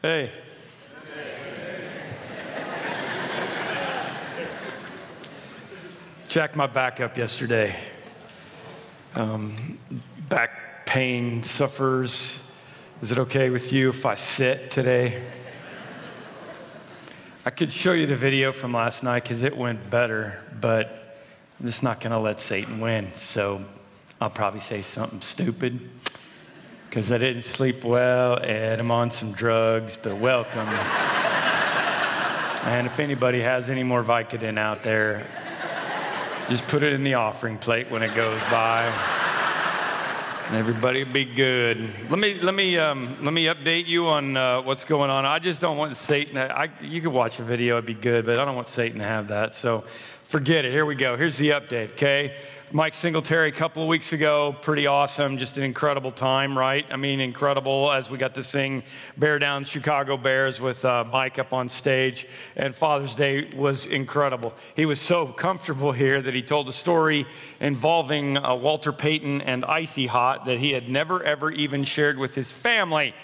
Hey. Jacked my back up yesterday. Um, back pain suffers. Is it okay with you if I sit today? I could show you the video from last night because it went better, but I'm just not going to let Satan win. So I'll probably say something stupid because I didn't sleep well and I'm on some drugs, but welcome. and if anybody has any more Vicodin out there, just put it in the offering plate when it goes by. And everybody be good. Let me let me um, let me update you on uh, what's going on. I just don't want Satan. I, you could watch a video; it'd be good, but I don't want Satan to have that. So forget it. Here we go. Here's the update. Okay, Mike Singletary a couple of weeks ago. Pretty awesome. Just an incredible time, right? I mean, incredible as we got to sing Bear Down Chicago Bears with uh, Mike up on stage. And Father's Day was incredible. He was so comfortable here that he told a story involving uh, Walter Payton and Icy Hot that he had never, ever even shared with his family.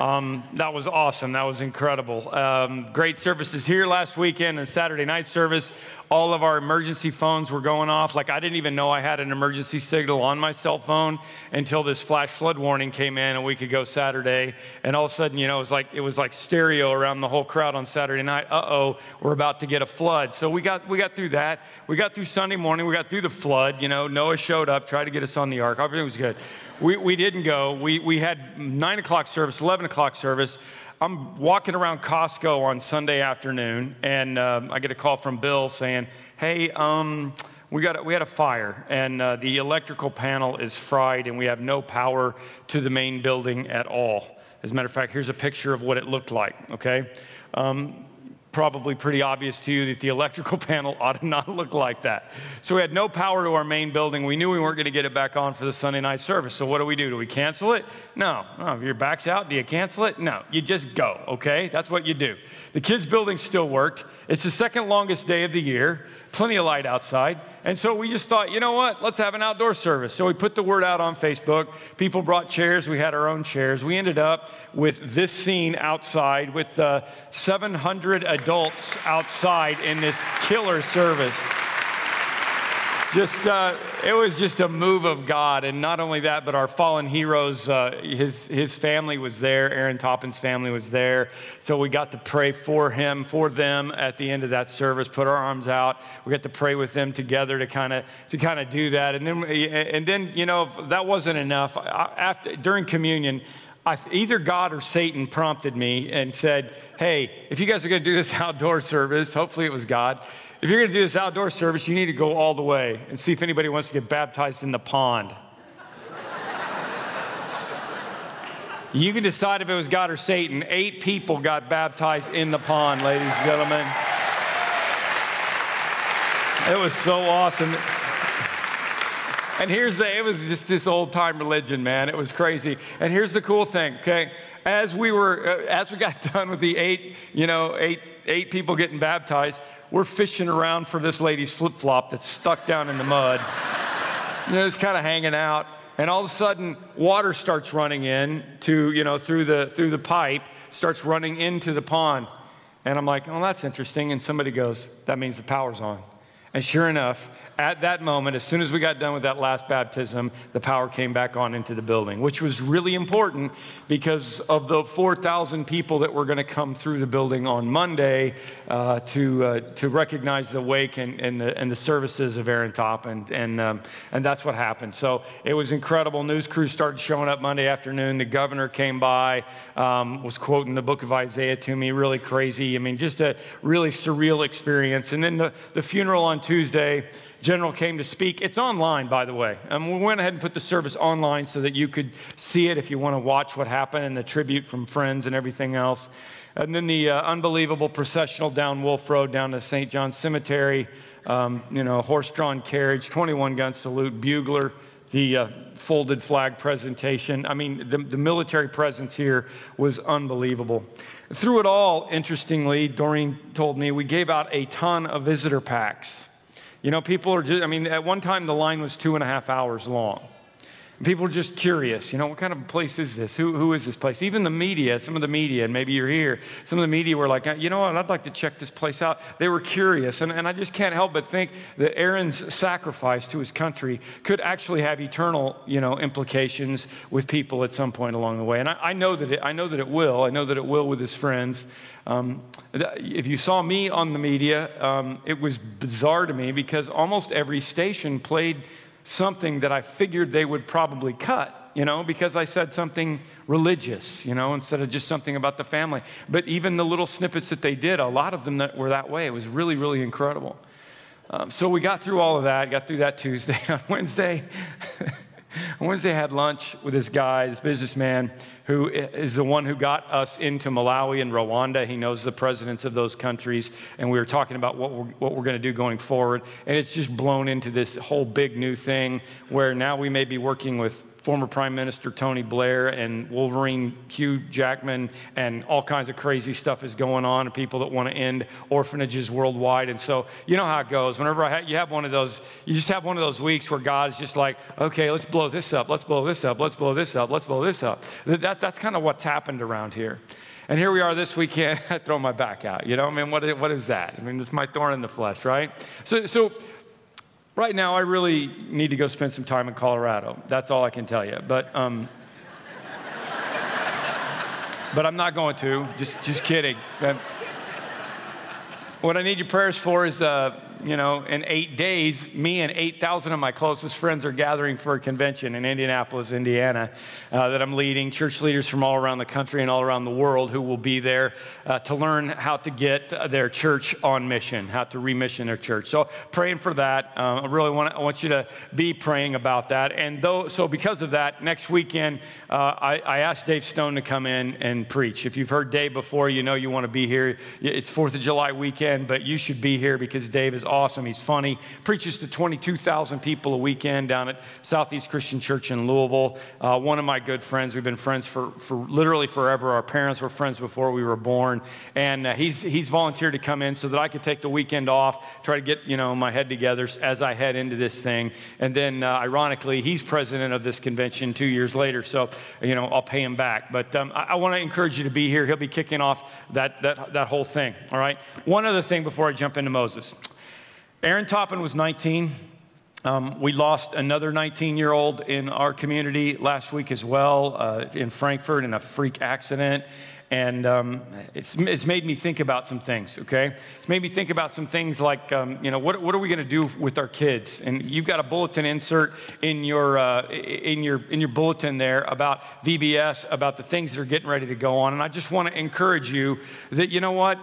Um, that was awesome. That was incredible. Um, great services here last weekend and Saturday night service all of our emergency phones were going off. Like I didn't even know I had an emergency signal on my cell phone until this flash flood warning came in a week ago Saturday. And all of a sudden, you know, it was like it was like stereo around the whole crowd on Saturday night. Uh-oh, we're about to get a flood. So we got we got through that. We got through Sunday morning. We got through the flood. You know, Noah showed up, tried to get us on the ark. Everything was good. We, we didn't go. We, we had 9 o'clock service, 11 o'clock service. I'm walking around Costco on Sunday afternoon, and um, I get a call from Bill saying, "Hey, um, we got we had a fire, and uh, the electrical panel is fried, and we have no power to the main building at all." As a matter of fact, here's a picture of what it looked like. Okay. Um, probably pretty obvious to you that the electrical panel ought to not look like that. So we had no power to our main building. We knew we weren't going to get it back on for the Sunday night service. So what do we do? Do we cancel it? No. no. If your back's out, do you cancel it? No. You just go, okay? That's what you do. The kids' building still worked. It's the second longest day of the year, plenty of light outside. And so we just thought, you know what? Let's have an outdoor service. So we put the word out on Facebook. People brought chairs. We had our own chairs. We ended up with this scene outside with uh, 700 adults outside in this killer service just uh, it was just a move of God, and not only that, but our fallen heroes. Uh, his his family was there. Aaron Toppen's family was there, so we got to pray for him, for them at the end of that service. Put our arms out. We got to pray with them together to kind of to kind of do that, and then and then you know that wasn't enough. After during communion. I, either God or Satan prompted me and said, Hey, if you guys are going to do this outdoor service, hopefully it was God, if you're going to do this outdoor service, you need to go all the way and see if anybody wants to get baptized in the pond. you can decide if it was God or Satan. Eight people got baptized in the pond, ladies and gentlemen. It was so awesome. And here's the, it was just this old time religion, man. It was crazy. And here's the cool thing, okay? As we were, uh, as we got done with the eight, you know, eight, eight people getting baptized, we're fishing around for this lady's flip flop that's stuck down in the mud. you know, it's kind of hanging out. And all of a sudden, water starts running in to, you know, through the, through the pipe, starts running into the pond. And I'm like, oh, that's interesting. And somebody goes, that means the power's on. And sure enough, at that moment, as soon as we got done with that last baptism, the power came back on into the building, which was really important because of the 4,000 people that were going to come through the building on Monday uh, to, uh, to recognize the wake and, and, the, and the services of Aaron Top. And, and, um, and that's what happened. So it was incredible. News crews started showing up Monday afternoon. The governor came by, um, was quoting the book of Isaiah to me, really crazy. I mean, just a really surreal experience. And then the, the funeral on Tuesday general came to speak. It's online, by the way. And we went ahead and put the service online so that you could see it if you want to watch what happened and the tribute from friends and everything else. And then the uh, unbelievable processional down Wolf Road down to St. John Cemetery. Um, you know, horse-drawn carriage, 21 gun salute, bugler, the uh, folded flag presentation. I mean, the, the military presence here was unbelievable. Through it all, interestingly, Doreen told me we gave out a ton of visitor packs. You know, people are just, I mean, at one time the line was two and a half hours long. People are just curious, you know, what kind of place is this? Who, who is this place? Even the media, some of the media, and maybe you're here, some of the media were like, you know what, I'd like to check this place out. They were curious. And, and I just can't help but think that Aaron's sacrifice to his country could actually have eternal, you know, implications with people at some point along the way. And I, I know that it, I know that it will. I know that it will with his friends. Um, if you saw me on the media, um, it was bizarre to me because almost every station played something that I figured they would probably cut, you know, because I said something religious, you know, instead of just something about the family. But even the little snippets that they did, a lot of them that were that way. It was really, really incredible. Um, so we got through all of that, got through that Tuesday. On Wednesday, on Wednesday, I had lunch with this guy, this businessman, who is the one who got us into Malawi and Rwanda. He knows the presidents of those countries, and we were talking about what we're, what we're going to do going forward. And it's just blown into this whole big new thing where now we may be working with former Prime Minister Tony Blair and Wolverine Hugh Jackman, and all kinds of crazy stuff is going on, and people that want to end orphanages worldwide. And so, you know how it goes. Whenever ha- you have one of those, you just have one of those weeks where God is just like, okay, let's blow this up, let's blow this up, let's blow this up, let's blow this up. That, that's kind of what's happened around here. And here we are this weekend, I throw my back out. You know, I mean, what is, what is that? I mean, it's my thorn in the flesh, right? So, so Right now, I really need to go spend some time in Colorado. That's all I can tell you. But, um, but I'm not going to. Just, just kidding. What I need your prayers for is uh, you know, in eight days, me and 8,000 of my closest friends are gathering for a convention in Indianapolis, Indiana, uh, that I'm leading. Church leaders from all around the country and all around the world who will be there uh, to learn how to get their church on mission, how to remission their church. So, praying for that. Uh, I really want, I want you to be praying about that. And though, so because of that, next weekend, uh, I, I asked Dave Stone to come in and preach. If you've heard Dave before, you know you want to be here. It's 4th of July weekend, but you should be here because Dave is awesome. He's funny. Preaches to 22,000 people a weekend down at Southeast Christian Church in Louisville. Uh, one of my good friends. We've been friends for, for literally forever. Our parents were friends before we were born. And uh, he's, he's volunteered to come in so that I could take the weekend off, try to get, you know, my head together as I head into this thing. And then, uh, ironically, he's president of this convention two years later. So, you know, I'll pay him back. But um, I, I want to encourage you to be here. He'll be kicking off that, that, that whole thing. All right. One other thing before I jump into Moses. Aaron Toppen was 19. Um, we lost another 19 year old in our community last week as well uh, in Frankfort in a freak accident. And um, it's, it's made me think about some things, okay? It's made me think about some things like, um, you know, what, what are we going to do with our kids? And you've got a bulletin insert in your, uh, in, your, in your bulletin there about VBS, about the things that are getting ready to go on. And I just want to encourage you that, you know what?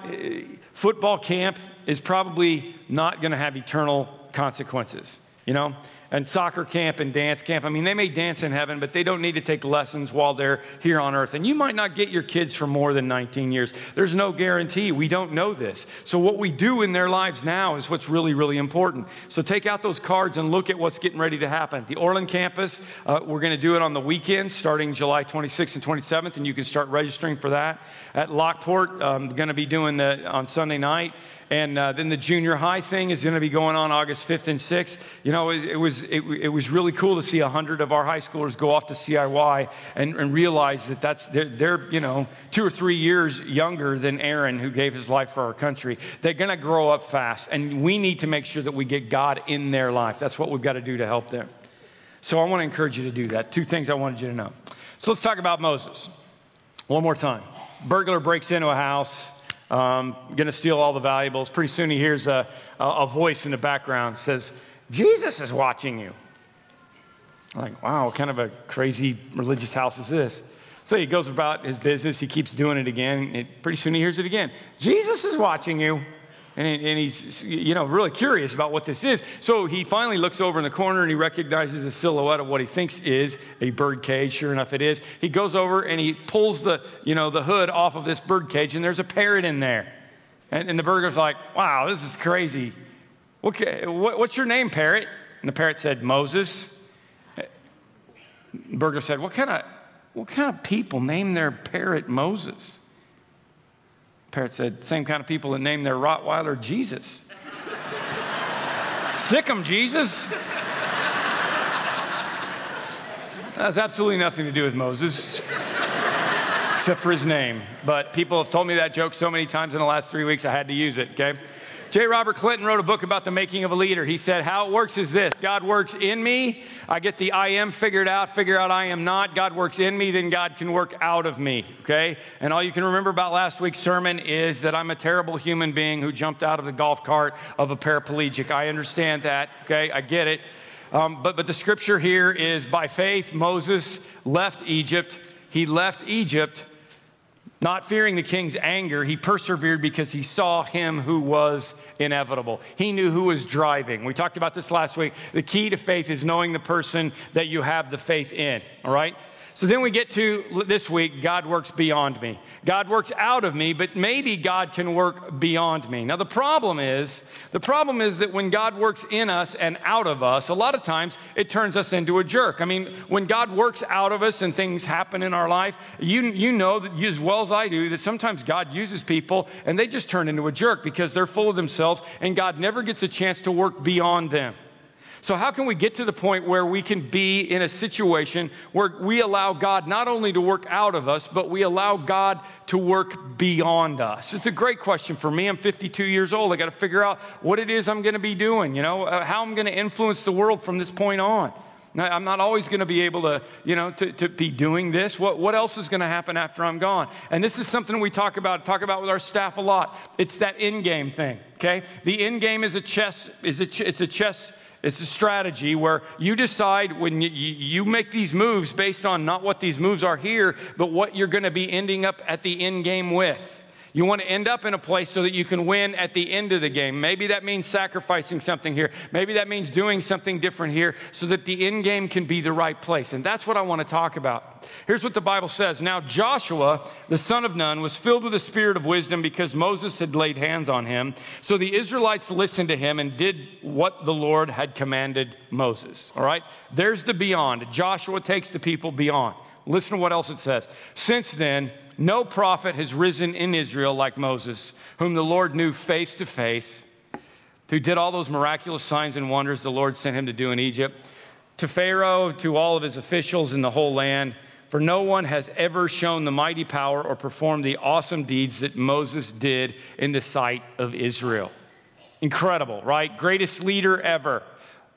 Football camp is probably not going to have eternal consequences, you know? And soccer camp and dance camp, I mean, they may dance in heaven, but they don't need to take lessons while they're here on earth. And you might not get your kids for more than 19 years. There's no guarantee. We don't know this. So, what we do in their lives now is what's really, really important. So, take out those cards and look at what's getting ready to happen. The Orland campus, uh, we're going to do it on the weekends starting July 26th and 27th, and you can start registering for that. At Lockport, I'm um, going to be doing that on Sunday night. And uh, then the junior high thing is going to be going on August 5th and 6th. You know, it, it was, it, it, was really cool to see 100 of our high schoolers go off to CIY and, and realize that that's, they're, they're, you know, two or three years younger than Aaron, who gave his life for our country. They're going to grow up fast. And we need to make sure that we get God in their life. That's what we've got to do to help them. So I want to encourage you to do that. Two things I wanted you to know. So let's talk about Moses. One more time. Burglar breaks into a house um, going to steal all the valuables. Pretty soon he hears a, a, voice in the background says, Jesus is watching you. I'm like, wow, what kind of a crazy religious house is this? So he goes about his business. He keeps doing it again. And pretty soon he hears it again. Jesus is watching you. And, and he's, you know, really curious about what this is. So he finally looks over in the corner and he recognizes the silhouette of what he thinks is a bird cage. Sure enough, it is. He goes over and he pulls the, you know, the hood off of this bird cage and there's a parrot in there. And, and the burglar's like, wow, this is crazy. What, what's your name, parrot? And the parrot said, Moses. The burglar said, what kind of, what kind of people name their parrot Moses? Parrot said, same kind of people that name their Rottweiler Jesus. Sick 'em, Jesus. That has absolutely nothing to do with Moses, except for his name. But people have told me that joke so many times in the last three weeks, I had to use it, okay? J. Robert Clinton wrote a book about the making of a leader. He said, How it works is this God works in me. I get the I am figured out, figure out I am not. God works in me, then God can work out of me, okay? And all you can remember about last week's sermon is that I'm a terrible human being who jumped out of the golf cart of a paraplegic. I understand that, okay? I get it. Um, but, but the scripture here is by faith, Moses left Egypt. He left Egypt not fearing the king's anger, he persevered because he saw him who was inevitable. He knew who was driving. We talked about this last week. The key to faith is knowing the person that you have the faith in, all right? So then we get to this week God works beyond me. God works out of me, but maybe God can work beyond me. Now, the problem is, the problem is that when God works in us and out of us, a lot of times it turns us into a jerk. I mean, when God works out of us and things happen in our life, you, you know that as well as I do that sometimes God uses people and they just turn into a jerk because they're full of themselves and God never gets a chance to work beyond them. So, how can we get to the point where we can be in a situation where we allow God not only to work out of us, but we allow God to work beyond us? It's a great question for me. I'm 52 years old. I got to figure out what it is I'm going to be doing, you know, uh, how I'm going to influence the world from this point on. I'm not always going to be able to, you know, to, to be doing this. What, what else is going to happen after I'm gone? And this is something we talk about, talk about with our staff a lot. It's that end game thing, okay? The end game is a chess, is a, it's a chess it's a strategy where you decide when you, you, make these moves based on not what these moves are here, but what you're going to be ending up at the end game with. You want to end up in a place so that you can win at the end of the game. Maybe that means sacrificing something here. Maybe that means doing something different here so that the end game can be the right place. And that's what I want to talk about. Here's what the Bible says Now, Joshua, the son of Nun, was filled with the spirit of wisdom because Moses had laid hands on him. So the Israelites listened to him and did what the Lord had commanded Moses. All right? There's the beyond. Joshua takes the people beyond. Listen to what else it says. Since then, no prophet has risen in Israel like Moses, whom the Lord knew face to face, who did all those miraculous signs and wonders the Lord sent him to do in Egypt, to Pharaoh, to all of his officials in the whole land. For no one has ever shown the mighty power or performed the awesome deeds that Moses did in the sight of Israel. Incredible, right? Greatest leader ever.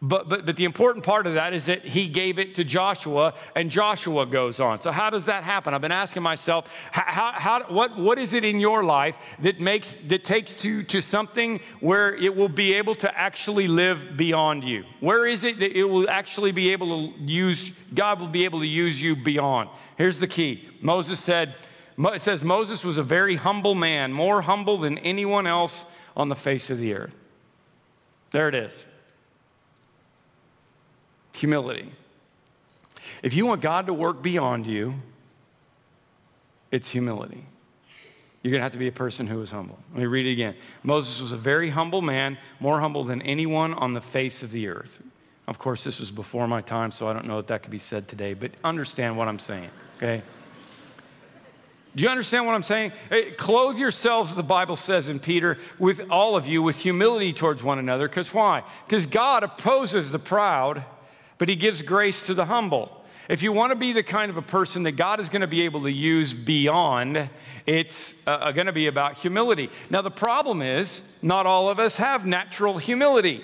But, but, but the important part of that is that he gave it to Joshua, and Joshua goes on. So, how does that happen? I've been asking myself, how, how, what, what is it in your life that, makes, that takes to, to something where it will be able to actually live beyond you? Where is it that it will actually be able to use, God will be able to use you beyond? Here's the key Moses said, it says Moses was a very humble man, more humble than anyone else on the face of the earth. There it is humility. If you want God to work beyond you, it's humility. You're going to have to be a person who is humble. Let me read it again. Moses was a very humble man, more humble than anyone on the face of the earth. Of course, this was before my time, so I don't know if that could be said today, but understand what I'm saying, okay? Do you understand what I'm saying? Hey, clothe yourselves, the Bible says in Peter, with all of you with humility towards one another. Because why? Because God opposes the proud but he gives grace to the humble. If you want to be the kind of a person that God is going to be able to use beyond, it's uh, uh going to be about humility. Now, the problem is, not all of us have natural humility.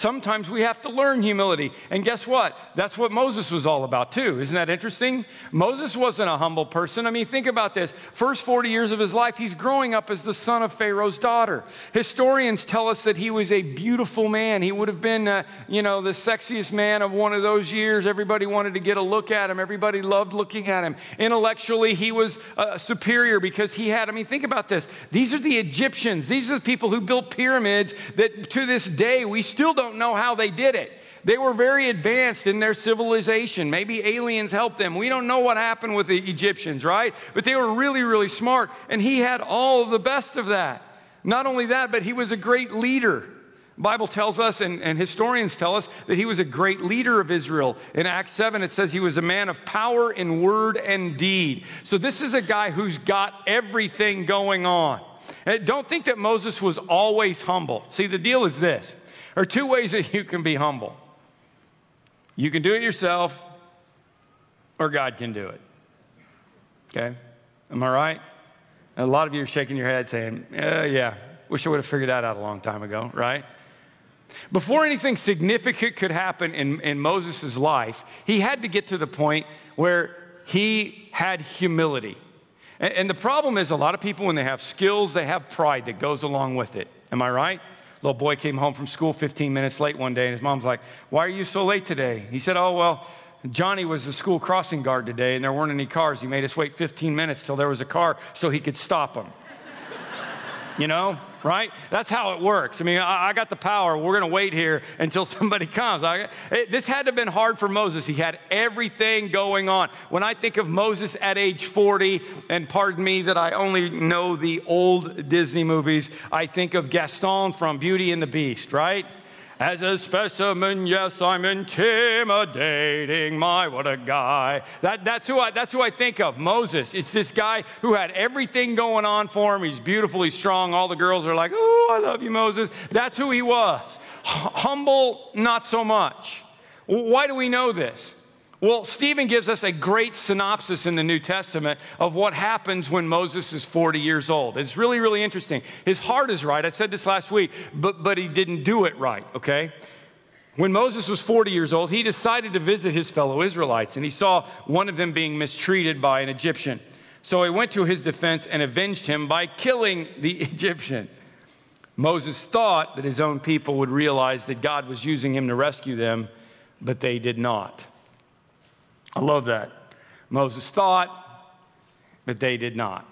Sometimes we have to learn humility. And guess what? That's what Moses was all about, too. Isn't that interesting? Moses wasn't a humble person. I mean, think about this. First 40 years of his life, he's growing up as the son of Pharaoh's daughter. Historians tell us that he was a beautiful man. He would have been, uh, you know, the sexiest man of one of those years. Everybody wanted to get a look at him, everybody loved looking at him. Intellectually, he was uh, superior because he had, I mean, think about this. These are the Egyptians, these are the people who built pyramids that to this day we still don't don't know how they did it. They were very advanced in their civilization. Maybe aliens helped them. We don't know what happened with the Egyptians, right? But they were really, really smart. And he had all of the best of that. Not only that, but he was a great leader. Bible tells us, and, and, historians tell us, that he was a great leader of Israel. In Acts 7, it says he was a man of power in word and deed. So this is a guy who's got everything going on. And don't think that Moses was always humble. See, the deal is this are two ways that you can be humble. You can do it yourself, or God can do it. Okay? Am I right? And a lot of you are shaking your head saying, uh, yeah, wish I would have figured that out a long time ago, right? Before anything significant could happen in, in Moses' life, he had to get to the point where he had humility. And, and the problem is, a lot of people, when they have skills, they have pride that goes along with it. Am I right? Little boy came home from school 15 minutes late one day, and his mom's like, Why are you so late today? He said, Oh, well, Johnny was the school crossing guard today, and there weren't any cars. He made us wait 15 minutes till there was a car so he could stop them. you know? Right? That's how it works. I mean, I, I got the power. We're going to wait here until somebody comes. I, it, this had to have been hard for Moses. He had everything going on. When I think of Moses at age 40, and pardon me that I only know the old Disney movies, I think of Gaston from Beauty and the Beast, right? As a specimen, yes, I'm intimidating. My, what a guy. That, that's, who I, that's who I think of, Moses. It's this guy who had everything going on for him. He's beautifully strong. All the girls are like, oh, I love you, Moses. That's who he was. Humble, not so much. Why do we know this? Well, Stephen gives us a great synopsis in the New Testament of what happens when Moses is 40 years old. It's really, really interesting. His heart is right. I said this last week, but, but he didn't do it right, okay? When Moses was 40 years old, he decided to visit his fellow Israelites, and he saw one of them being mistreated by an Egyptian. So he went to his defense and avenged him by killing the Egyptian. Moses thought that his own people would realize that God was using him to rescue them, but they did not. I love that. Moses thought, but they did not.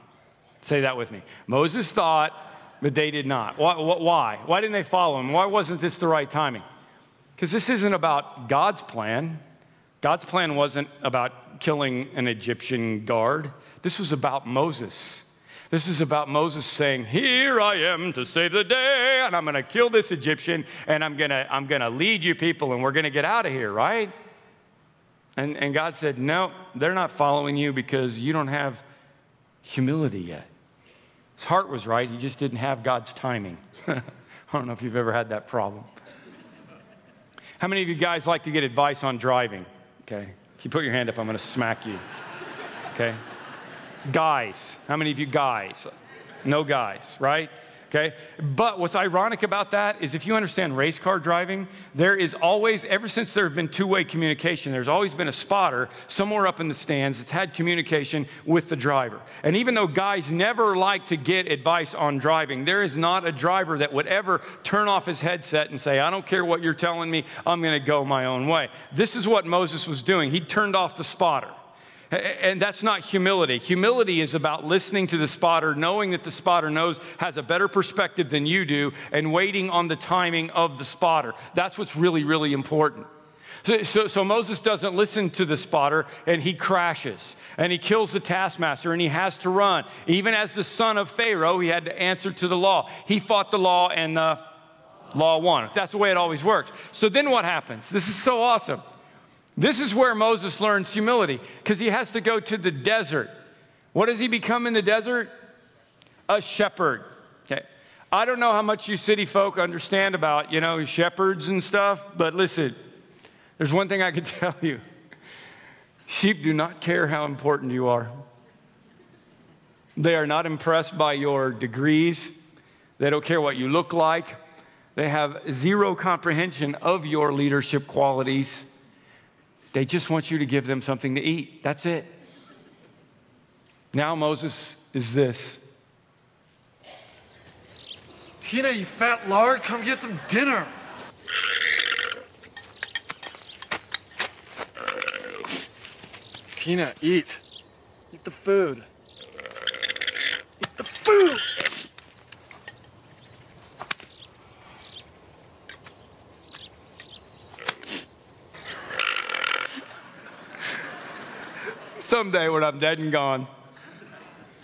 Say that with me. Moses thought, but they did not. Why? Why, why didn't they follow him? Why wasn't this the right timing? Because this isn't about God's plan. God's plan wasn't about killing an Egyptian guard. This was about Moses. This is about Moses saying, Here I am to save the day, and I'm going to kill this Egyptian, and I'm going to I'm going to lead you people, and we're going to get out of here, right? And, and God said, No, they're not following you because you don't have humility yet. His heart was right, he just didn't have God's timing. I don't know if you've ever had that problem. How many of you guys like to get advice on driving? Okay. If you put your hand up, I'm going to smack you. Okay. Guys. How many of you guys? No guys, right? Okay? But what's ironic about that is if you understand race car driving, there is always, ever since there have been two way communication, there's always been a spotter somewhere up in the stands that's had communication with the driver. And even though guys never like to get advice on driving, there is not a driver that would ever turn off his headset and say, I don't care what you're telling me, I'm going to go my own way. This is what Moses was doing. He turned off the spotter. And that's not humility. Humility is about listening to the spotter, knowing that the spotter knows, has a better perspective than you do, and waiting on the timing of the spotter. That's what's really, really important. So, so, so, Moses doesn't listen to the spotter and he crashes and he kills the taskmaster and he has to run. Even as the son of Pharaoh, he had to answer to the law. He fought the law and the law won. That's the way it always works. So then what happens? This is so awesome. This is where Moses learns humility because he has to go to the desert. What does he become in the desert? A shepherd. Okay. I don't know how much you city folk understand about, you know, shepherds and stuff, but listen, there's one thing I can tell you. Sheep do not care how important you are. They are not impressed by your degrees. They don't care what you look like. They have zero comprehension of your leadership qualities. They just want you to give them something to eat. That's it. Now Moses is this. Tina, you fat lard, come get some dinner. Tina, eat. Eat the food. Eat the food! Someday when I'm dead and gone,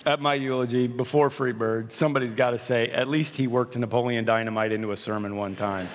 at my eulogy before Freebird, somebody's got to say, at least he worked Napoleon Dynamite into a sermon one time.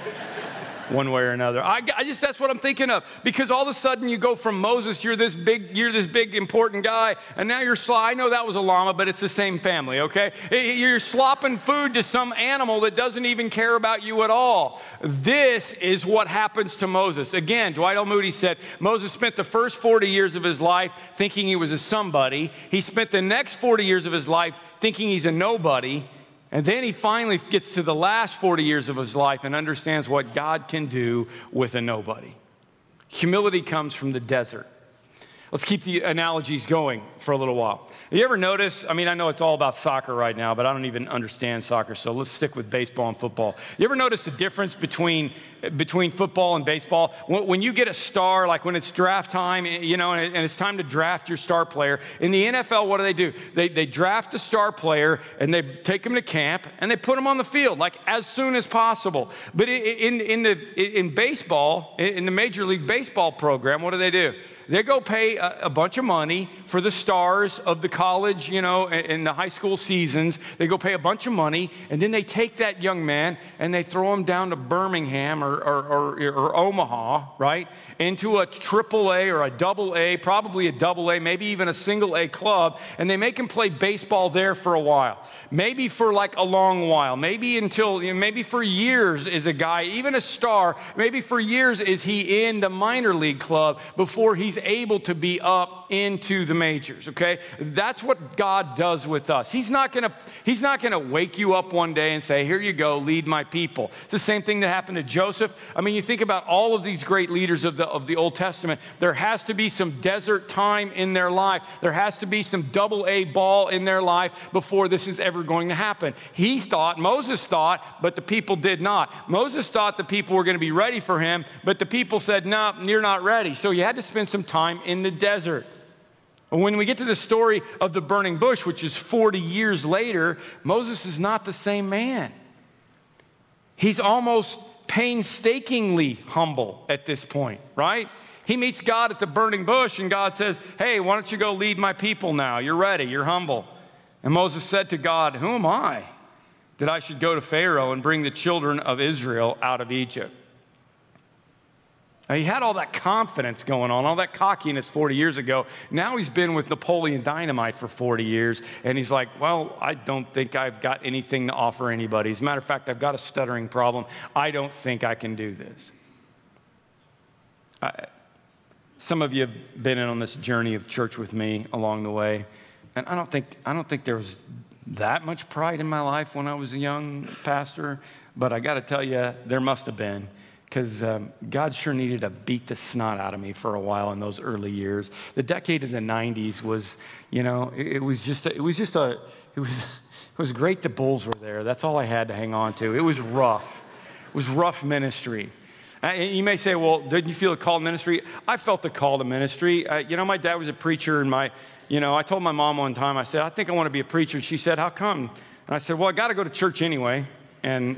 One way or another. I, I, just that's what I'm thinking of because all of a sudden you go from Moses, you're this big, you're this big important guy, and now you're sly. I know that was a llama, but it's the same family, okay? You're slopping food to some animal that doesn't even care about you at all. This is what happens to Moses. Again, Dwight L. Moody said Moses spent the first 40 years of his life thinking he was a somebody. He spent the next 40 years of his life thinking he's a nobody. And then he finally gets to the last 40 years of his life and understands what God can do with a nobody. Humility comes from the desert. Let's keep the analogies going for a little while. Have you ever notice? I mean, I know it's all about soccer right now, but I don't even understand soccer, so let's stick with baseball and football. You ever notice the difference between, between football and baseball? When, when you get a star, like when it's draft time, eh, you know, and, and, it's time to draft your star player, in the NFL, what do they do? They, they draft a star player and they take him to camp and they put him on the field, like as soon as possible. But in, in, the, in baseball, in the Major League Baseball program, what do they do? They go pay a, a, bunch of money for the stars of the college, you know, in the high school seasons. They go pay a bunch of money, and then they take that young man and they throw him down to Birmingham or, or, or, or Omaha, right? Into a triple A or a double A, probably a double A, maybe even a single A club, and they make him play baseball there for a while. Maybe for like a long while. Maybe until, you know, maybe for years is a guy, even a star, maybe for years is he in the minor league club before he's able to be up into the majors, okay? That's what God does with us. He's not gonna, he's not gonna wake you up one day and say, Here you go, lead my people. It's the same thing that happened to Joseph. I mean, you think about all of these great leaders of the, of the Old Testament, there has to be some desert time in their life. There has to be some double A ball in their life before this is ever going to happen. He thought, Moses thought, but the people did not. Moses thought the people were to be ready for him, but the people said, No, you're not ready. So you had to spend some time in the desert. When we get to the story of the burning bush, which is 40 years later, Moses is not the same man. He's almost painstakingly humble at this point, right? He meets God at the burning bush, and God says, Hey, why don't you go lead my people now? You're ready, you're humble. And Moses said to God, Who am I that I should go to Pharaoh and bring the children of Israel out of Egypt? He had all that confidence going on, all that cockiness 40 years ago. Now he's been with Napoleon Dynamite for 40 years, and he's like, Well, I don't think I've got anything to offer anybody. As a matter of fact, I've got a stuttering problem. I don't think I can do this. I, some of you have been in on this journey of church with me along the way, and I don't think, I don't think there was that much pride in my life when I was a young pastor, but I got to tell you, there must have been because um, God sure needed to beat the snot out of me for a while in those early years. The decade of the 90s was, you know, it, it was just, a, it was just a, it was, it was great the Bulls were there. That's all I had to hang on to. It was rough. It was rough ministry. Uh, you may say, well, didn't you feel a call to ministry? I felt the call to ministry. Uh, you know, my dad was a preacher, and my, you know, I told my mom one time, I said, I think I want to be a preacher. She said, how come? And I said, well, I got to go to church anyway. And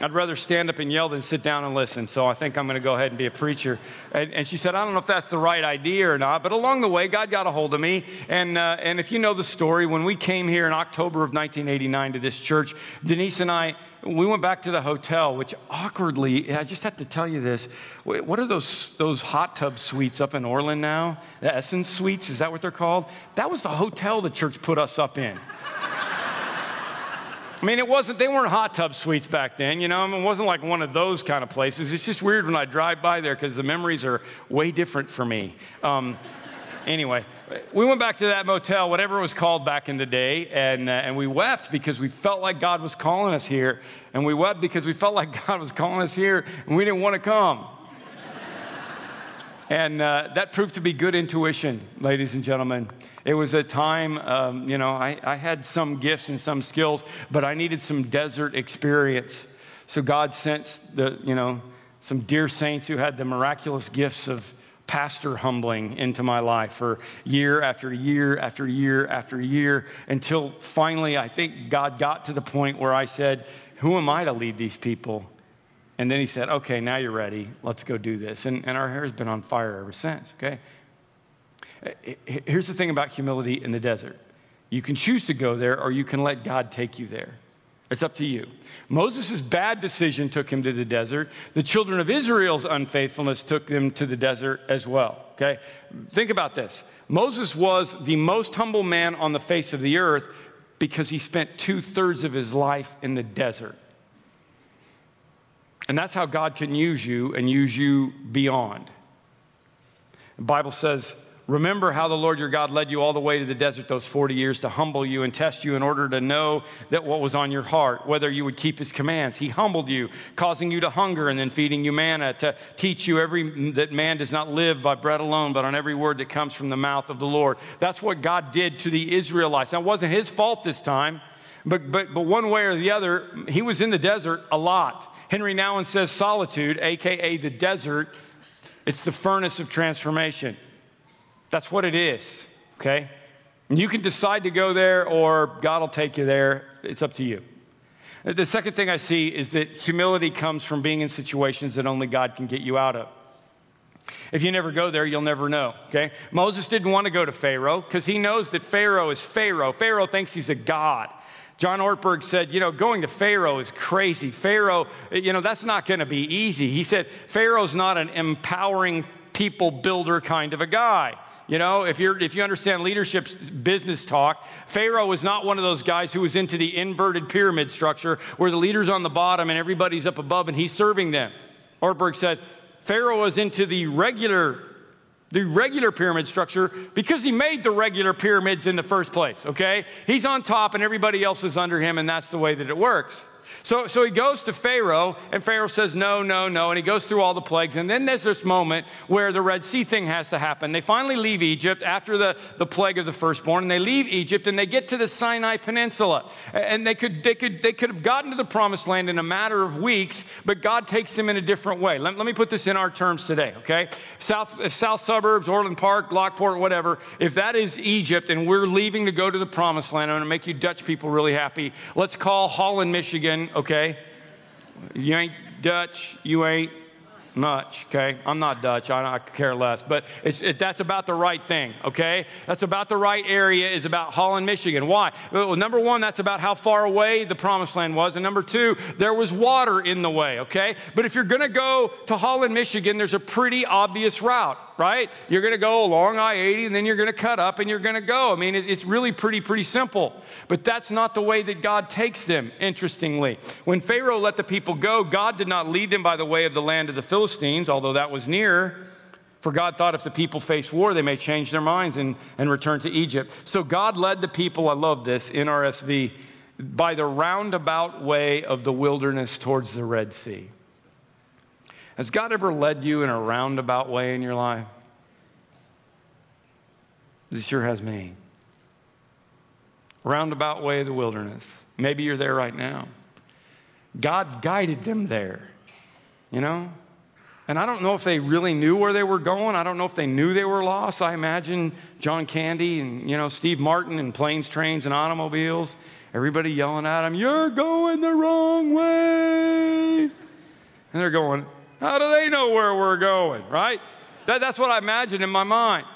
I'd rather stand up and yell than sit down and listen. So I think I'm going to go ahead and be a preacher. And, and, she said, I don't know if that's the right idea or not, but along the way, God got a hold of me. And, uh, and if you know the story, when we came here in October of 1989 to this church, Denise and I, we went back to the hotel, which awkwardly, I just have to tell you this. What are those, those hot tub suites up in Orland now? The Essence Suites, is that what they're called? That was the hotel the church put us up in. I mean, it wasn't, they weren't hot tub suites back then, you know, I mean, it wasn't like one of those kind of places. It's just weird when I drive by there because the memories are way different for me. Um, anyway, we went back to that motel, whatever it was called back in the day, and, uh, and we wept because we felt like God was calling us here. And we wept because we felt like God was calling us here and we didn't want to come. And uh, that proved to be good intuition, ladies and gentlemen. It was a time, um, you know, I, I had some gifts and some skills, but I needed some desert experience. So God sent the, you know, some dear saints who had the miraculous gifts of pastor humbling into my life for year after year after year after year until finally I think God got to the point where I said, Who am I to lead these people? And then he said, Okay, now you're ready. Let's go do this. And, and our hair has been on fire ever since, okay? Here's the thing about humility in the desert you can choose to go there, or you can let God take you there. It's up to you. Moses' bad decision took him to the desert. The children of Israel's unfaithfulness took them to the desert as well. Okay? Think about this. Moses was the most humble man on the face of the earth because he spent two thirds of his life in the desert. And that's how God can use you and use you beyond. The Bible says Remember how the Lord your God led you all the way to the desert those 40 years to humble you and test you in order to know that what was on your heart, whether you would keep his commands. He humbled you, causing you to hunger and then feeding you manna to teach you every that man does not live by bread alone, but on every word that comes from the mouth of the Lord. That's what God did to the Israelites. Now wasn't his fault this time, but but but one way or the other, he was in the desert a lot. Henri Nouwen says solitude, aka the desert, it's the furnace of transformation. That's what it is, okay? And you can decide to go there or God will take you there. It's up to you. The second thing I see is that humility comes from being in situations that only God can get you out of. If you never go there, you'll never know, okay? Moses didn't want to go to Pharaoh because he knows that Pharaoh is Pharaoh. Pharaoh thinks he's a god. John Ortberg said, you know, going to Pharaoh is crazy. Pharaoh, you know, that's not going to be easy. He said, Pharaoh's not an empowering people builder kind of a guy. You know, if, you're, if you understand leadership business talk, Pharaoh was not one of those guys who was into the inverted pyramid structure where the leader's on the bottom and everybody's up above and he's serving them. Ortberg said Pharaoh was into the regular, the regular pyramid structure because he made the regular pyramids in the first place, okay? He's on top and everybody else is under him, and that's the way that it works. So, so he goes to Pharaoh, and Pharaoh says, No, no, no. And he goes through all the plagues. And then there's this moment where the Red Sea thing has to happen. They finally leave Egypt after the, the plague of the firstborn, and they leave Egypt and they get to the Sinai Peninsula. And they could, they, could, they could have gotten to the promised land in a matter of weeks, but God takes them in a different way. Let, let me put this in our terms today, okay? South, south suburbs, Orland Park, Lockport, whatever, if that is Egypt and we're leaving to go to the promised land, I'm going to make you Dutch people really happy. Let's call Holland, Michigan, okay? You ain't Dutch, you ain't much, okay? I'm not Dutch, I, I care less. But it, that's about the right thing, okay? That's about the right area, is about Holland, Michigan. Why? Well, number one, that's about how far away the promised land was. And number two, there was water in the way, okay? But if you're gonna go to Holland, Michigan, there's a pretty obvious route right? You're going to go along I 80 and then you're going to cut up and you're going to go. I mean, it's really pretty, pretty simple. But that's not the way that God takes them, interestingly. When Pharaoh let the people go, God did not lead them by the way of the land of the Philistines, although that was near. For God thought if the people face war, they may change their minds and, and return to Egypt. So God led the people, I love this, in RSV, by the roundabout way of the wilderness towards the Red Sea. Has God ever led you in a roundabout way in your life? He sure has me. Roundabout way of the wilderness. Maybe you're there right now. God guided them there, you know? And I don't know if they really knew where they were going. I don't know if they knew they were lost. I imagine John Candy and, you know, Steve Martin and planes, trains, and automobiles, everybody yelling at them, You're going the wrong way. And they're going, how do they know where we're going, right? That, that's what I imagine in my mind.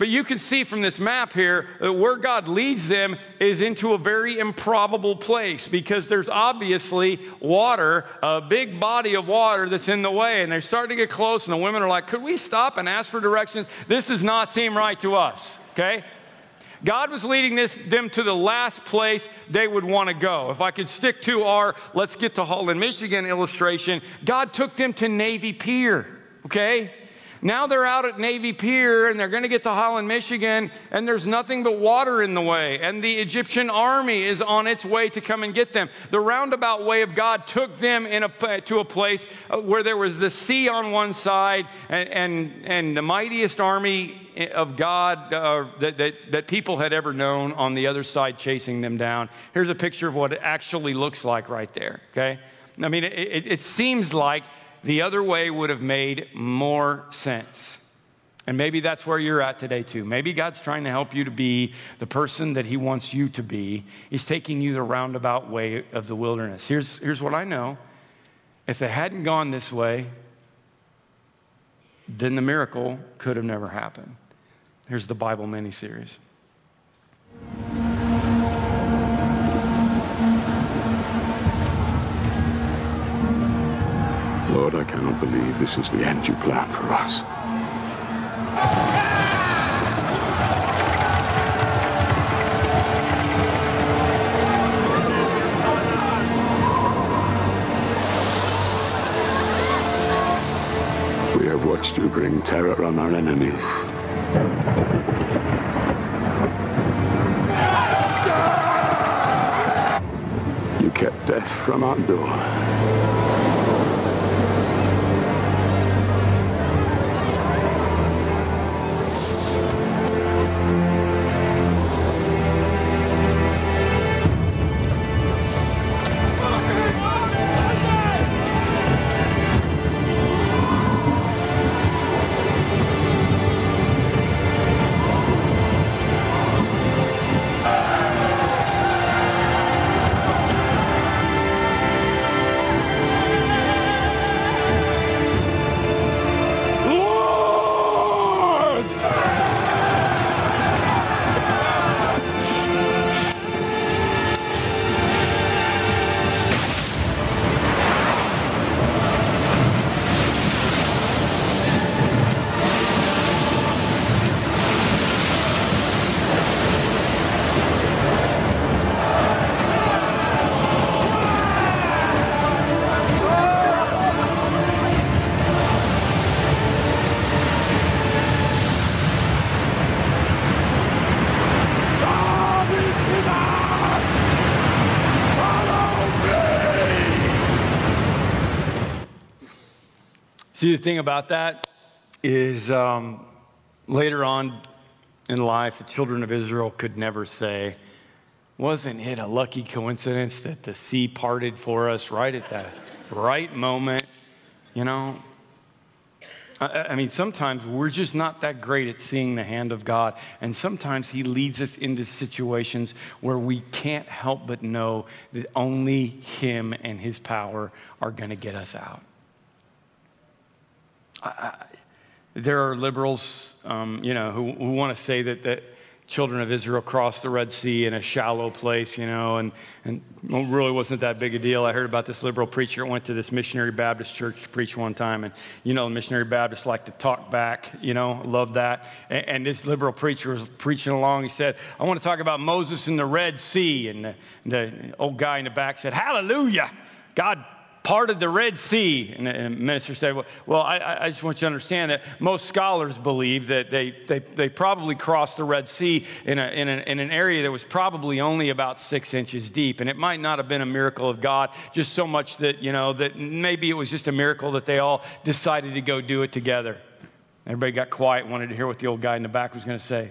But you can see from this map here that where God leads them is into a very improbable place because there's obviously water, a big body of water that's in the way. And they're starting to get close, and the women are like, Could we stop and ask for directions? This does not seem right to us, okay? God was leading this, them to the last place they would want to go. If I could stick to our let's get to Holland, Michigan illustration, God took them to Navy Pier, okay? Now they're out at Navy Pier and they're going to get to Holland, Michigan, and there's nothing but water in the way. And the Egyptian army is on its way to come and get them. The roundabout way of God took them a, to a place uh, where there was the sea on one side and, and, and the mightiest army of God uh, that, that, that people had ever known on the other side chasing them down. Here's a picture of what it actually looks like right there, okay? I mean, it, it, it seems like the other way would have made more sense. And maybe that's where you're at today, too. Maybe God's trying to help you to be the person that He wants you to be. He's taking you the roundabout way of the wilderness. Here's, here's what I know if they hadn't gone this way, then the miracle could have never happened. Here's the Bible mini series. Cannot believe this is the end you planned for us. We have watched you bring terror on our enemies. You kept death from our door. See, the thing about that is um, later on in life, the children of Israel could never say, Wasn't it a lucky coincidence that the sea parted for us right at that right moment? You know? I, I mean, sometimes we're just not that great at seeing the hand of God. And sometimes He leads us into situations where we can't help but know that only Him and His power are going to get us out. There are liberals, um, you know, who, who want to say that the children of Israel crossed the Red Sea in a shallow place, you know, and, and it really wasn't that big a deal. I heard about this liberal preacher that went to this missionary Baptist church to preach one time, and, you know, the missionary Baptists like to talk back, you know, love that. And, and this liberal preacher was preaching along. He said, I want to talk about Moses in the Red Sea. And the, the old guy in the back said, Hallelujah! God parted the Red Sea. And uh, the minister said, Well, well I, I, just want you to understand that most scholars believe that they, they, they probably crossed the Red Sea in, a, in, a, in an area that was probably only about six inches deep. And it might not have been a miracle of God, just so much that, you know, that maybe it was just a miracle that they all decided to go do it together. Everybody got quiet, wanted to hear what the old guy in the back was going to say.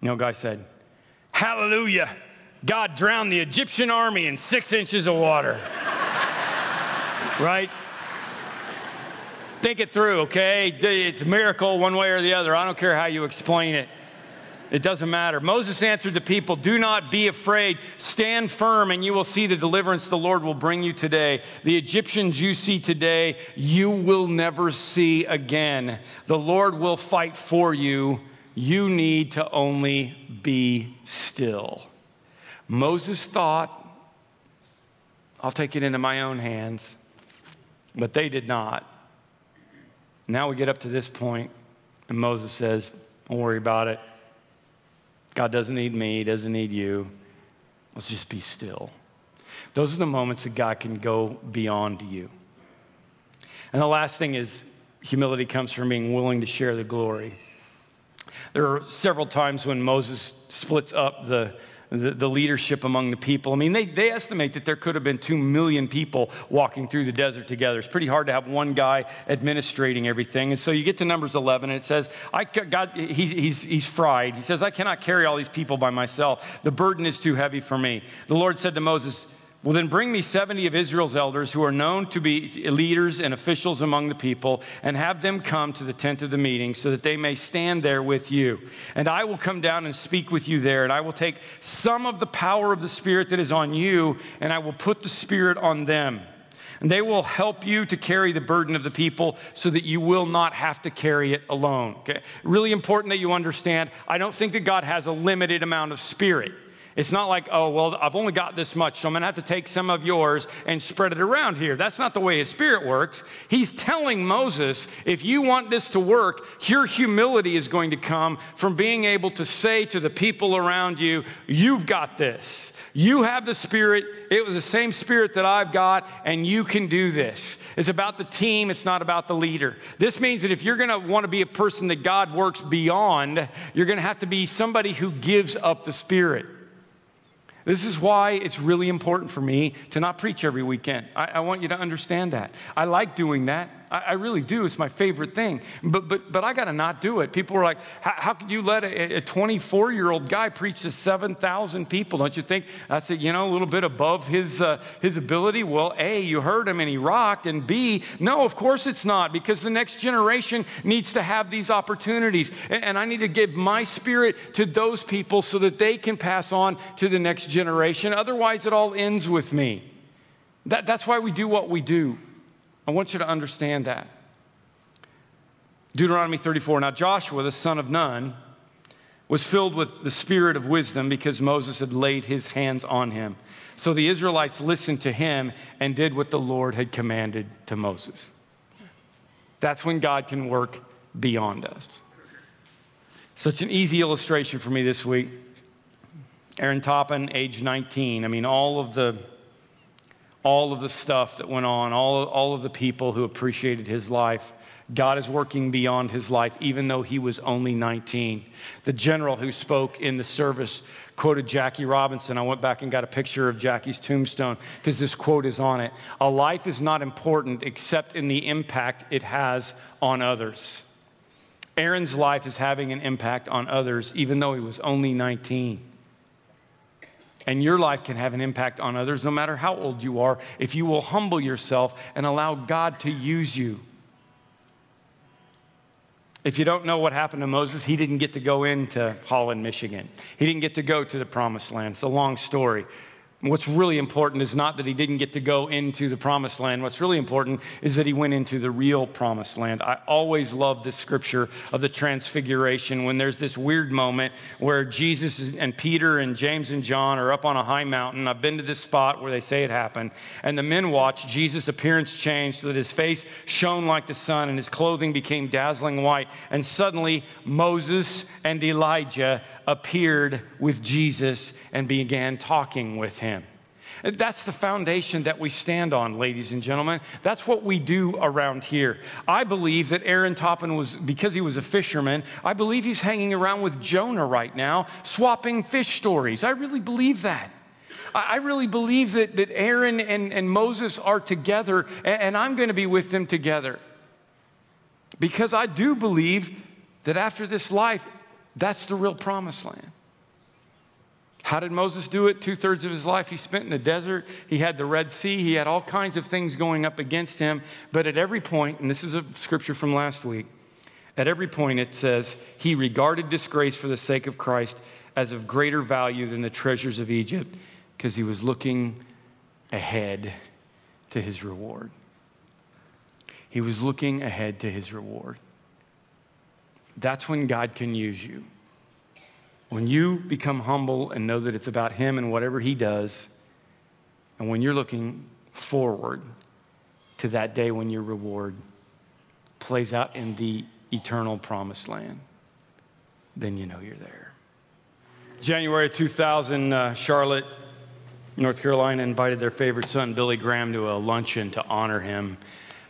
The old guy said, Hallelujah! God drowned the Egyptian army in six inches of water right? Think it through, okay? It's a miracle one way or the other. I don't care how you explain it. It doesn't matter. Moses answered the people, Do not be afraid. Stand firm, and you will see the deliverance the Lord will bring you today. The Egyptians you see today, you will never see again. The Lord will fight for you. You need to only be still. Moses thought, I'll take it into my own hands. But they did not. Now we get up to this point, and Moses says, Don't worry about it. God doesn't need me, He doesn't need you. Let's just be still. Those are the moments that God can go beyond you. And the last thing is humility comes from being willing to share the glory. There are several times when Moses splits up the the, the, leadership among the people. I mean, they, they estimate that there could have been two million people walking through the desert together. It's pretty hard to have one guy administrating everything. And so you get to Numbers 11, and it says, I, God, he's, he's, he's fried. He says, I cannot carry all these people by myself. The burden is too heavy for me. The Lord said to Moses, well, then bring me 70 of Israel's elders who are known to be leaders and officials among the people, and have them come to the tent of the meeting so that they may stand there with you. And I will come down and speak with you there, and I will take some of the power of the Spirit that is on you, and I will put the Spirit on them. And they will help you to carry the burden of the people so that you will not have to carry it alone. Okay? Really important that you understand I don't think that God has a limited amount of spirit. It's not like, oh, well, I've only got this much, so I'm going to have to take some of yours and spread it around here. That's not the way his spirit works. He's telling Moses, if you want this to work, your humility is going to come from being able to say to the people around you, you've got this. You have the Spirit. It was the same Spirit that I've got, and you can do this. It's about the team, it's not about the leader. This means that if you're going to want to be a person that God works beyond, you're going to have to be somebody who gives up the Spirit. This is why it's really important for me to not preach every weekend. I, I want you to understand that. I like doing that. I, I really do. It's my favorite thing. But, but, but I got to not do it. People are like, how could you let a 24 year old guy preach to 7,000 people? Don't you think I said, you know, a little bit above his, uh, his ability? Well, A, you heard him and he rocked. And B, no, of course it's not because the next generation needs to have these opportunities. And, and I need to give my spirit to those people so that they can pass on to the next generation. Otherwise, it all ends with me. That, that's why we do what we do. I want you to understand that. Deuteronomy 34. Now, Joshua, the son of Nun, was filled with the spirit of wisdom because Moses had laid his hands on him. So the Israelites listened to him and did what the Lord had commanded to Moses. That's when God can work beyond us. Such an easy illustration for me this week. Aaron Toppen, age 19. I mean, all of the all of the stuff that went on, all, all of the people who appreciated his life. God is working beyond his life, even though he was only 19. The general who spoke in the service quoted Jackie Robinson. I went back and got a picture of Jackie's tombstone because this quote is on it. A life is not important except in the impact it has on others. Aaron's life is having an impact on others, even though he was only 19. And your life can have an impact on others no matter how old you are if you will humble yourself and allow God to use you. If you don't know what happened to Moses, he didn't get to go into Holland, Michigan. He didn't get to go to the promised land. It's a long story. What's really important is not that he didn't get to go into the promised land. What's really important is that he went into the real promised land. I always love this scripture of the transfiguration when there's this weird moment where Jesus and Peter and James and John are up on a high mountain. I've been to this spot where they say it happened. And the men watch Jesus' appearance change so that his face shone like the sun and his clothing became dazzling white. And suddenly Moses and Elijah appeared with Jesus and began talking with him. That's the foundation that we stand on, ladies and gentlemen. That's what we do around here. I believe that Aaron Toppen was, because he was a fisherman, I believe he's hanging around with Jonah right now, swapping fish stories. I really believe that. I really believe that, that Aaron and, and Moses are together, and, and I'm going to be with them together. Because I do believe that after this life, that's the real promised land. How did Moses do it? Two thirds of his life he spent in the desert. He had the Red Sea. He had all kinds of things going up against him. But at every point, and this is a scripture from last week, at every point it says, he regarded disgrace for the sake of Christ as of greater value than the treasures of Egypt because he was looking ahead to his reward. He was looking ahead to his reward. That's when God can use you. When you become humble and know that it's about Him and whatever He does, and when you're looking forward to that day when your reward plays out in the eternal promised land, then you know you're there. January 2000, uh, Charlotte, North Carolina invited their favorite son, Billy Graham, to a luncheon to honor him.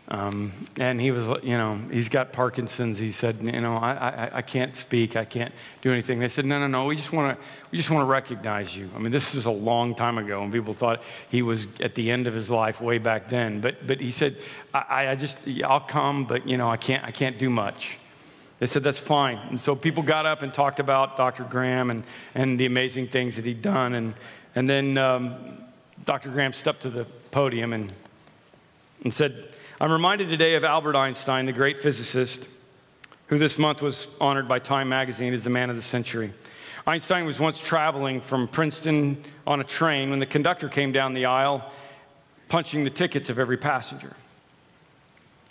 Um, and he was, you know, he's got Parkinson's. He said, you know, I, I, I can't speak. I can't do anything. They said, no, no, no. We just want to, we just want to recognize you. I mean, this is a long time ago, and people thought he was at the end of his life way back then. But, but he said, I, I just, I'll come, but you know, I can't, I can't do much. They said, that's fine. And so people got up and talked about Dr. Graham and, and the amazing things that he'd done. And, and then um, Dr. Graham stepped to the podium and, and said, I'm reminded today of Albert Einstein, the great physicist, who this month was honored by Time magazine as the man of the century. Einstein was once traveling from Princeton on a train when the conductor came down the aisle punching the tickets of every passenger.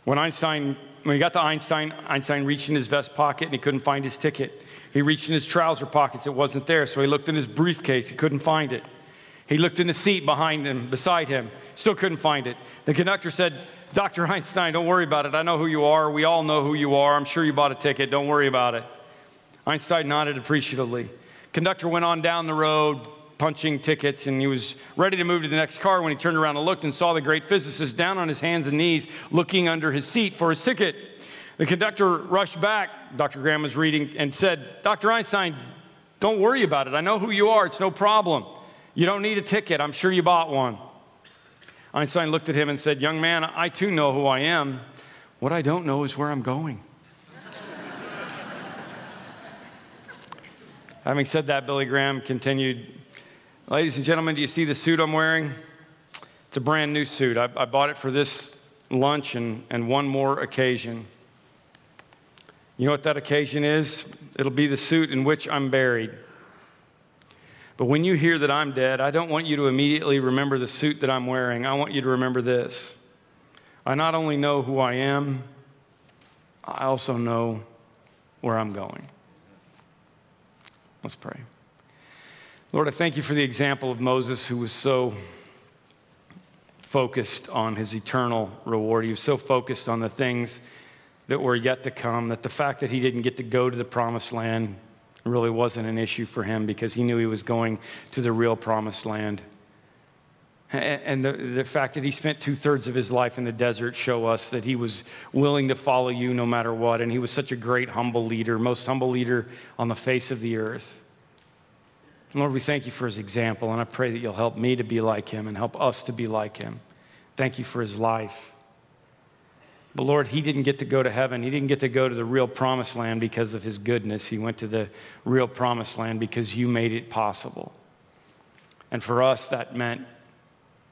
When Einstein when he got to Einstein, Einstein reached in his vest pocket and he couldn't find his ticket. He reached in his trouser pockets, it wasn't there. So he looked in his briefcase, he couldn't find it. He looked in the seat behind him, beside him, still couldn't find it. The conductor said, Dr. Einstein, don't worry about it. I know who you are. We all know who you are. I'm sure you bought a ticket. Don't worry about it. Einstein nodded appreciatively. Conductor went on down the road, punching tickets, and he was ready to move to the next car when he turned around and looked and saw the great physicist down on his hands and knees looking under his seat for his ticket. The conductor rushed back, Dr. Graham was reading, and said, Dr. Einstein, don't worry about it. I know who you are. It's no problem. You don't need a ticket. I'm sure you bought one. Einstein looked at him and said, Young man, I too know who I am. What I don't know is where I'm going. Having said that, Billy Graham continued, Ladies and gentlemen, do you see the suit I'm wearing? It's a brand new suit. I, I bought it for this lunch and, and one more occasion. You know what that occasion is? It'll be the suit in which I'm buried. But when you hear that I'm dead, I don't want you to immediately remember the suit that I'm wearing. I want you to remember this. I not only know who I am, I also know where I'm going. Let's pray. Lord, I thank you for the example of Moses who was so focused on his eternal reward. He was so focused on the things that were yet to come that the fact that he didn't get to go to the promised land really wasn't an issue for him because he knew he was going to the real promised land. And the, the fact that he spent two thirds of his life in the desert show us that he was willing to follow you no matter what. And he was such a great, humble leader, most humble leader on the face of the earth. And Lord, we thank you for his example, and I pray that you'll help me to be like him and help us to be like him. Thank you for his life. But Lord, he didn't get to go to heaven. He didn't get to go to the real promised land because of his goodness. He went to the real promised land because you made it possible. And for us, that meant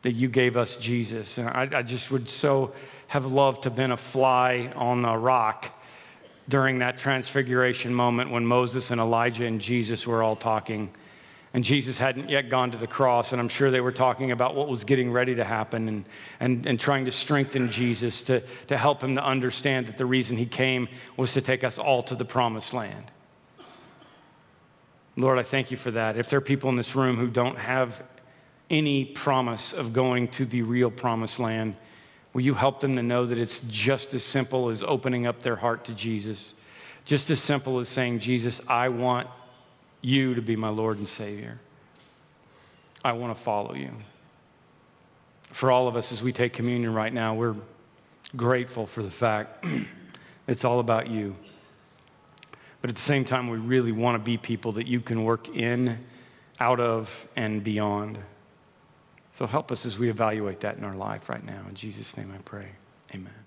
that you gave us Jesus. And I, I just would so have loved to have been a fly on a rock during that transfiguration moment when Moses and Elijah and Jesus were all talking and Jesus hadn't yet gone to the cross. And I'm sure they were talking about what was getting ready to happen and, and, and trying to strengthen Jesus to, to help him to understand that the reason he came was to take us all to the promised land. Lord, I thank you for that. If there are people in this room who don't have any promise of going to the real promised land, will you help them to know that it's just as simple as opening up their heart to Jesus? Just as simple as saying, Jesus, I want you to be my Lord and Savior. I want to follow you. For all of us, as we take communion right now, we're grateful for the fact it's all about you. But at the same time, we really want to be people that you can work in, out of, and beyond. So help us as we evaluate that in our life right now. In Jesus' name I pray. Amen.